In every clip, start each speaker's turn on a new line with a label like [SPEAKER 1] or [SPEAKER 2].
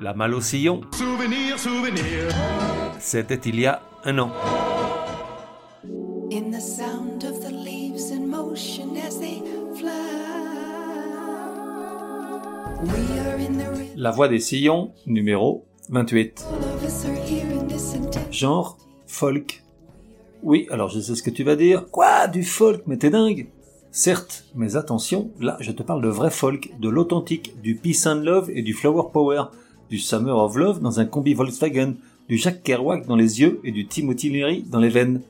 [SPEAKER 1] La malle au sillon,
[SPEAKER 2] Souvenir, souvenir.
[SPEAKER 1] c'était il y a un an.
[SPEAKER 3] In the sound of the leaves in motion as they fly. We are in the
[SPEAKER 1] La voix des sillons, numéro 28.
[SPEAKER 3] of us are here in this intense.
[SPEAKER 1] Genre folk. Oui, alors je sais ce que tu vas dire. Quoi Du folk? Mais t'es dingue Certes, mais attention, là je te parle de vrai folk, de l'authentique, du Peace and Love et du Flower Power, du Summer of Love dans un combi Volkswagen, du Jack Kerouac dans les yeux et du Timothy Leary dans les veines.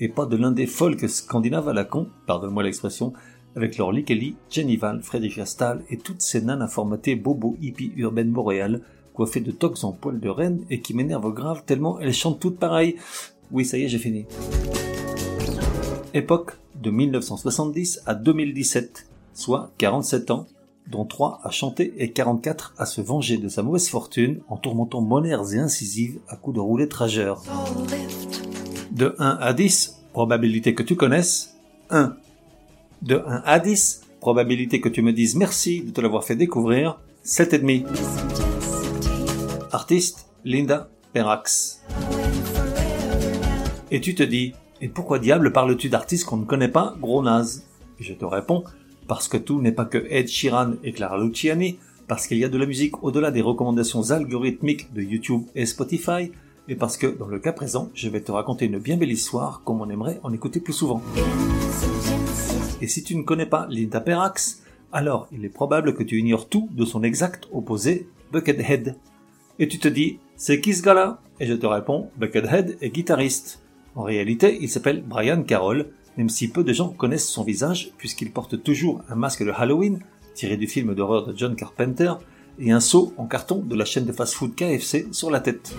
[SPEAKER 1] Et pas de l'un des folk scandinaves à la con, pardonne-moi l'expression, avec leur Kelly, Jenny Val, Frédéric Astal et toutes ces nanas formatées bobo hippie urbaine Montréal, coiffées de toques en poil de reine et qui m'énervent grave tellement elles chantent toutes pareilles. Oui, ça y est, j'ai fini. Époque de 1970 à 2017, soit 47 ans, dont 3 à chanter et 44 à se venger de sa mauvaise fortune en tourmentant monaires et incisives à coups de roulettes rageurs. De 1 à 10, probabilité que tu connaisses, 1. De 1 à 10, probabilité que tu me dises merci de te l'avoir fait découvrir, 7,5.
[SPEAKER 3] This intensity.
[SPEAKER 1] Artiste, Linda Perrax. Et tu te dis, et pourquoi diable parles-tu d'artistes qu'on ne connaît pas, gros naze je te réponds, parce que tout n'est pas que Ed Sheeran et Clara Luciani, parce qu'il y a de la musique au-delà des recommandations algorithmiques de YouTube et Spotify, et parce que, dans le cas présent, je vais te raconter une bien belle histoire comme on aimerait en écouter plus souvent. Et si tu ne connais pas Linda Perrax, alors il est probable que tu ignores tout de son exact opposé, Buckethead. Et tu te dis, c'est qui ce gars-là? Et je te réponds, Buckethead est guitariste. En réalité, il s'appelle Brian Carroll, même si peu de gens connaissent son visage, puisqu'il porte toujours un masque de Halloween, tiré du film d'horreur de John Carpenter, et un seau en carton de la chaîne de fast-food KFC sur la tête.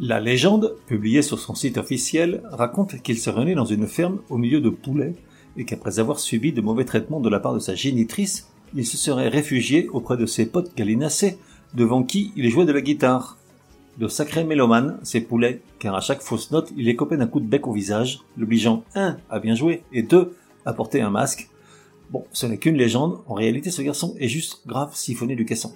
[SPEAKER 1] La légende, publiée sur son site officiel, raconte qu'il serait né dans une ferme au milieu de poulets et qu'après avoir subi de mauvais traitements de la part de sa génitrice, il se serait réfugié auprès de ses potes galinacés, devant qui il jouait de la guitare. De sacrés mélomanes, ces poulets, car à chaque fausse note, il les copait d'un coup de bec au visage, l'obligeant, un, à bien jouer, et deux, à porter un masque. Bon, ce n'est qu'une légende, en réalité ce garçon est juste grave siphonné du caisson.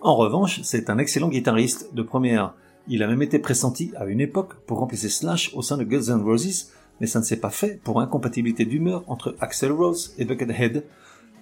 [SPEAKER 1] En revanche, c'est un excellent guitariste de première. Il a même été pressenti à une époque pour remplacer Slash au sein de Guns N' Roses, mais ça ne s'est pas fait pour incompatibilité d'humeur entre Axel Rose et Buckethead.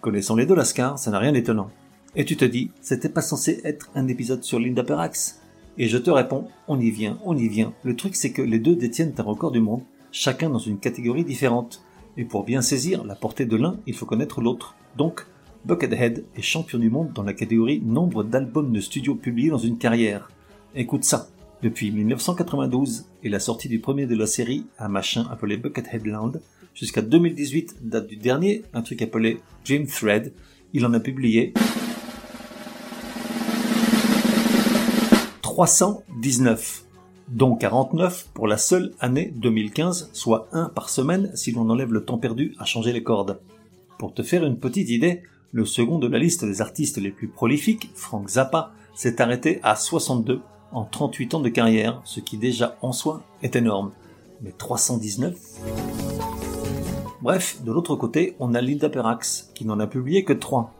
[SPEAKER 1] Connaissant les deux Lascar, ça n'a rien d'étonnant. Et tu te dis, c'était pas censé être un épisode sur Linda Perrax Et je te réponds, on y vient, on y vient. Le truc c'est que les deux détiennent un record du monde, chacun dans une catégorie différente. Et pour bien saisir la portée de l'un, il faut connaître l'autre. Donc, Buckethead est champion du monde dans la catégorie nombre d'albums de studio publiés dans une carrière. Écoute ça. Depuis 1992 et la sortie du premier de la série, un machin appelé Buckethead Land, jusqu'à 2018, date du dernier, un truc appelé Dream Thread, il en a publié 319, dont 49 pour la seule année 2015, soit un par semaine si l'on enlève le temps perdu à changer les cordes. Pour te faire une petite idée, le second de la liste des artistes les plus prolifiques, Frank Zappa, s'est arrêté à 62 en 38 ans de carrière, ce qui déjà en soi est énorme. Mais 319 Bref, de l'autre côté, on a Linda Perrax, qui n'en a publié que 3.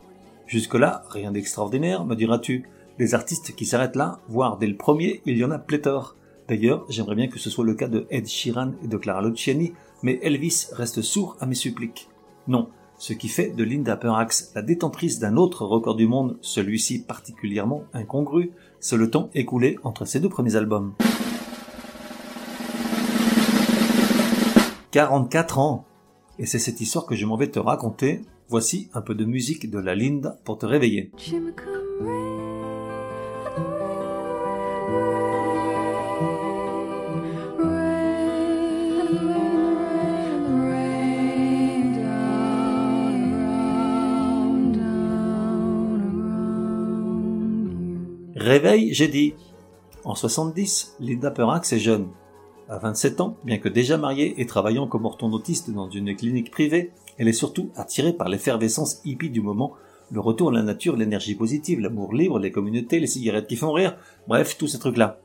[SPEAKER 1] Jusque-là, rien d'extraordinaire, me diras-tu. Les artistes qui s'arrêtent là, voire dès le premier, il y en a pléthore. D'ailleurs, j'aimerais bien que ce soit le cas de Ed Sheeran et de Clara Luciani, mais Elvis reste sourd à mes suppliques. Non, ce qui fait de Linda Perrax la détentrice d'un autre record du monde, celui-ci particulièrement incongru, c'est le temps écoulé entre ses deux premiers albums. 44 ans Et c'est cette histoire que je m'en vais te raconter. Voici un peu de musique de la Linda pour te réveiller. Réveil, j'ai dit. En 70, Linda Perrax est jeune. À 27 ans, bien que déjà mariée et travaillant comme orthodontiste dans une clinique privée, elle est surtout attirée par l'effervescence hippie du moment, le retour à la nature, l'énergie positive, l'amour libre, les communautés, les cigarettes qui font rire, bref, tous ces trucs-là.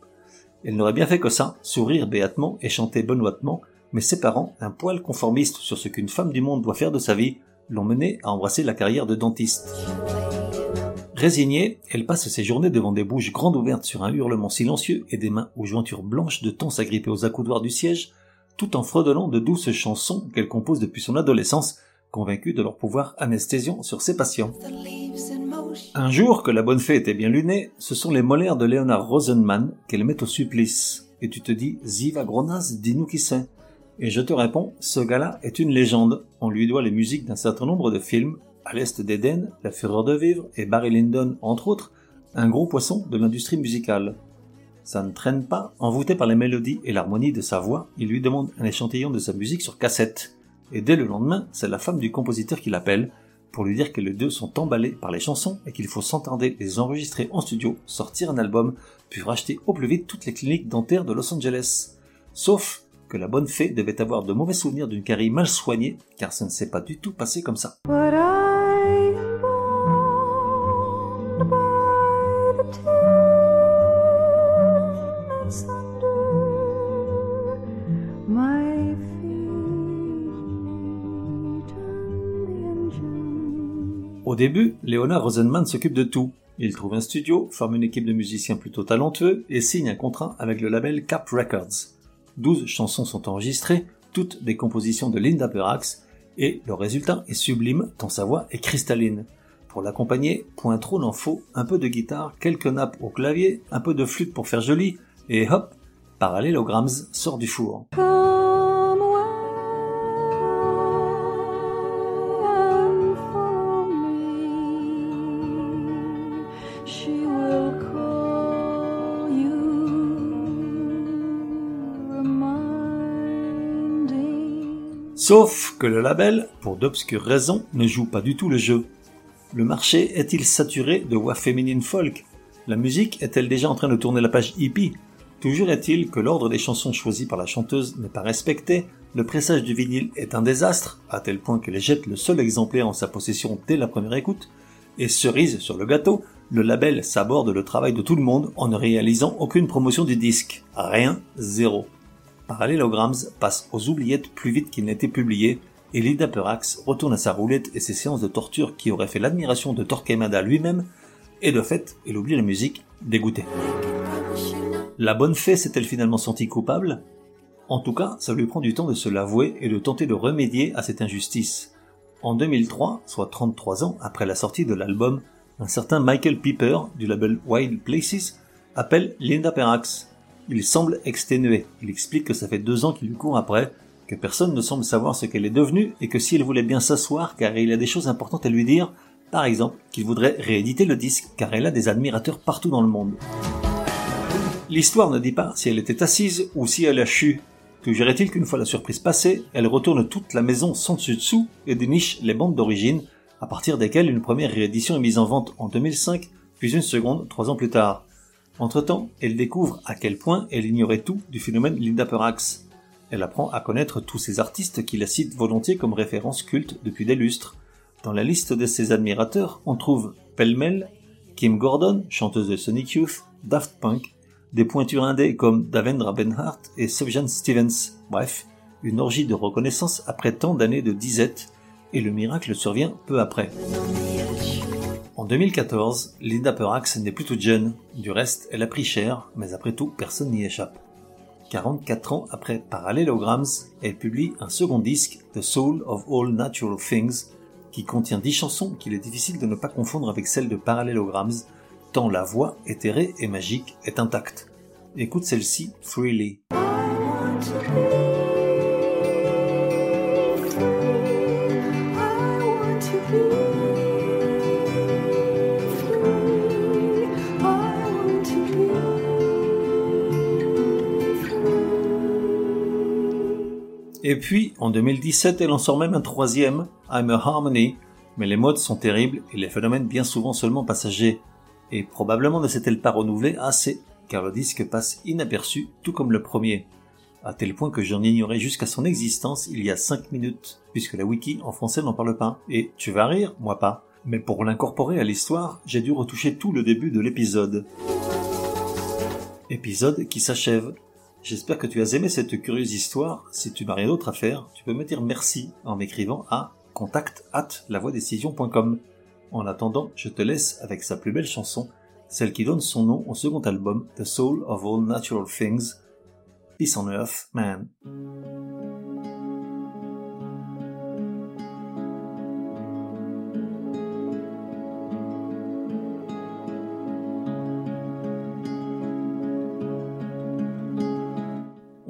[SPEAKER 1] Elle n'aurait bien fait que ça, sourire béatement et chanter benoîtement, mais ses parents, un poil conformistes sur ce qu'une femme du monde doit faire de sa vie, l'ont menée à embrasser la carrière de dentiste. Résignée, elle passe ses journées devant des bouches grandes ouvertes sur un hurlement silencieux et des mains aux jointures blanches de temps s'agripper aux accoudoirs du siège, tout en fredonnant de douces chansons qu'elle compose depuis son adolescence, convaincue de leur pouvoir anesthésiant sur ses patients. Un jour que la bonne fée était bien lunée, ce sont les molaires de Leonard Rosenman qu'elle met au supplice. Et tu te dis, Ziva Gronas, dis-nous qui c'est. Et je te réponds, ce gars-là est une légende. On lui doit les musiques d'un certain nombre de films, À l'Est d'Éden, La Fureur de Vivre et Barry Lyndon, entre autres, un gros poisson de l'industrie musicale. Ça ne traîne pas, envoûté par les mélodies et l'harmonie de sa voix, il lui demande un échantillon de sa musique sur cassette. Et dès le lendemain, c'est la femme du compositeur qui l'appelle, pour lui dire que les deux sont emballés par les chansons et qu'il faut s'entarder les enregistrer en studio, sortir un album, puis racheter au plus vite toutes les cliniques dentaires de Los Angeles. Sauf que la bonne fée devait avoir de mauvais souvenirs d'une carrière mal soignée, car ça ne s'est pas du tout passé comme ça. Au début, Leonard Rosenman s'occupe de tout. Il trouve un studio, forme une équipe de musiciens plutôt talentueux et signe un contrat avec le label Cap Records. 12 chansons sont enregistrées, toutes des compositions de Linda Perrax, et le résultat est sublime tant sa voix est cristalline. Pour l'accompagner, point trop n'en faut, un peu de guitare, quelques nappes au clavier, un peu de flûte pour faire joli, et hop, Parallelograms sort du four. Sauf que le label, pour d'obscures raisons, ne joue pas du tout le jeu. Le marché est-il saturé de voix féminines folk? La musique est-elle déjà en train de tourner la page hippie? Toujours est-il que l'ordre des chansons choisies par la chanteuse n'est pas respecté, le pressage du vinyle est un désastre, à tel point qu'elle jette le seul exemplaire en sa possession dès la première écoute, et cerise sur le gâteau, le label s'aborde le travail de tout le monde en ne réalisant aucune promotion du disque. Rien, zéro. Parallelograms passe aux oubliettes plus vite qu'il n'était publié, et Linda Perrax retourne à sa roulette et ses séances de torture qui auraient fait l'admiration de Torquemada lui-même, et de fait, elle oublie la musique, dégoûtée. La bonne fée s'est-elle finalement sentie coupable? En tout cas, ça lui prend du temps de se l'avouer et de tenter de remédier à cette injustice. En 2003, soit 33 ans après la sortie de l'album, un certain Michael Piper du label Wild Places appelle Linda Perrax. Il semble exténué. Il explique que ça fait deux ans qu'il lui court après, que personne ne semble savoir ce qu'elle est devenue et que si elle voulait bien s'asseoir car il a des choses importantes à lui dire, par exemple qu'il voudrait rééditer le disque car elle a des admirateurs partout dans le monde. L'histoire ne dit pas si elle était assise ou si elle a chu. Est-il qu'une fois la surprise passée, elle retourne toute la maison sans dessus-dessous et déniche les bandes d'origine, à partir desquelles une première réédition est mise en vente en 2005, puis une seconde trois ans plus tard. Entre-temps, elle découvre à quel point elle ignorait tout du phénomène Linda Perrax. Elle apprend à connaître tous ces artistes qui la citent volontiers comme référence culte depuis des lustres. Dans la liste de ses admirateurs, on trouve pêle-mêle Kim Gordon, chanteuse de Sonic Youth, Daft Punk, des pointures indées comme Davendra Benhart et Sufjan Stevens. Bref, une orgie de reconnaissance après tant d'années de disette, et le miracle survient peu après. En 2014, Linda Perrax n'est plus toute jeune. Du reste, elle a pris cher, mais après tout, personne n'y échappe. 44 ans après Parallelograms, elle publie un second disque, The Soul of All Natural Things, qui contient 10 chansons qu'il est difficile de ne pas confondre avec celles de Parallelograms, tant la voix éthérée et magique est intacte. Écoute celle-ci, Freely. Et puis, en 2017, elle en sort même un troisième, I'm a Harmony, mais les modes sont terribles et les phénomènes bien souvent seulement passagers. Et probablement ne s'est-elle pas renouvelée assez, car le disque passe inaperçu, tout comme le premier. À tel point que j'en ignorais jusqu'à son existence il y a 5 minutes, puisque la wiki en français n'en parle pas. Et tu vas rire, moi pas. Mais pour l'incorporer à l'histoire, j'ai dû retoucher tout le début de l'épisode. Épisode qui s'achève. J'espère que tu as aimé cette curieuse histoire. Si tu n'as rien d'autre à faire, tu peux me dire merci en m'écrivant à contact at lavoidécision.com. En attendant, je te laisse avec sa plus belle chanson, celle qui donne son nom au second album, The Soul of All Natural Things, Peace on Earth, Man.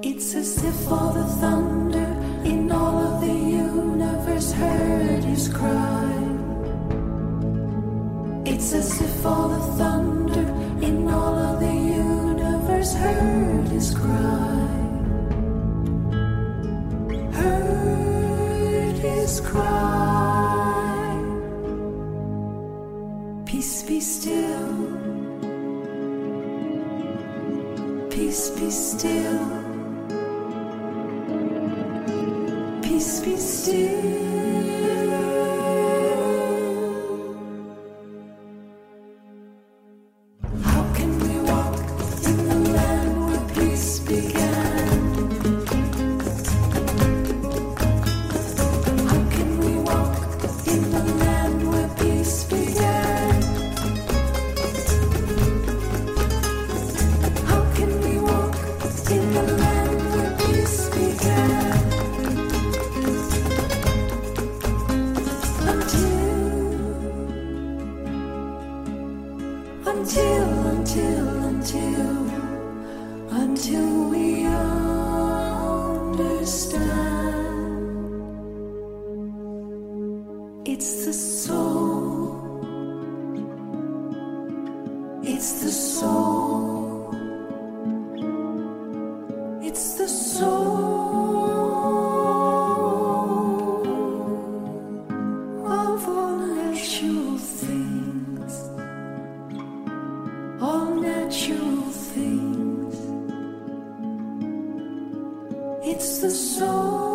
[SPEAKER 4] It's as if all the thunder cry. Peace be still. Peace be still. Peace be still. Understand. It's the soul. It's the soul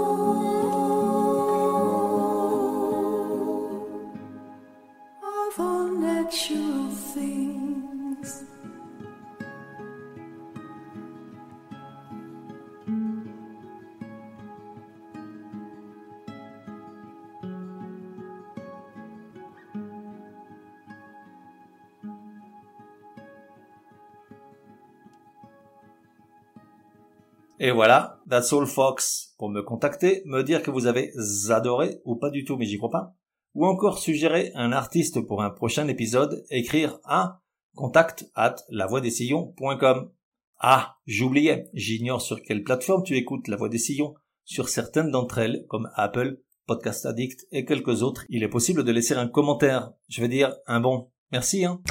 [SPEAKER 1] Et voilà, that's all Fox. Pour me contacter, me dire que vous avez adoré ou pas du tout, mais j'y crois pas. Ou encore suggérer un artiste pour un prochain épisode, écrire à contact at lavoidessillons.com. Ah, j'oubliais, j'ignore sur quelle plateforme tu écoutes La Voix des Sillons. Sur certaines d'entre elles, comme Apple, Podcast Addict et quelques autres, il est possible de laisser un commentaire. Je veux dire, un bon. Merci, hein.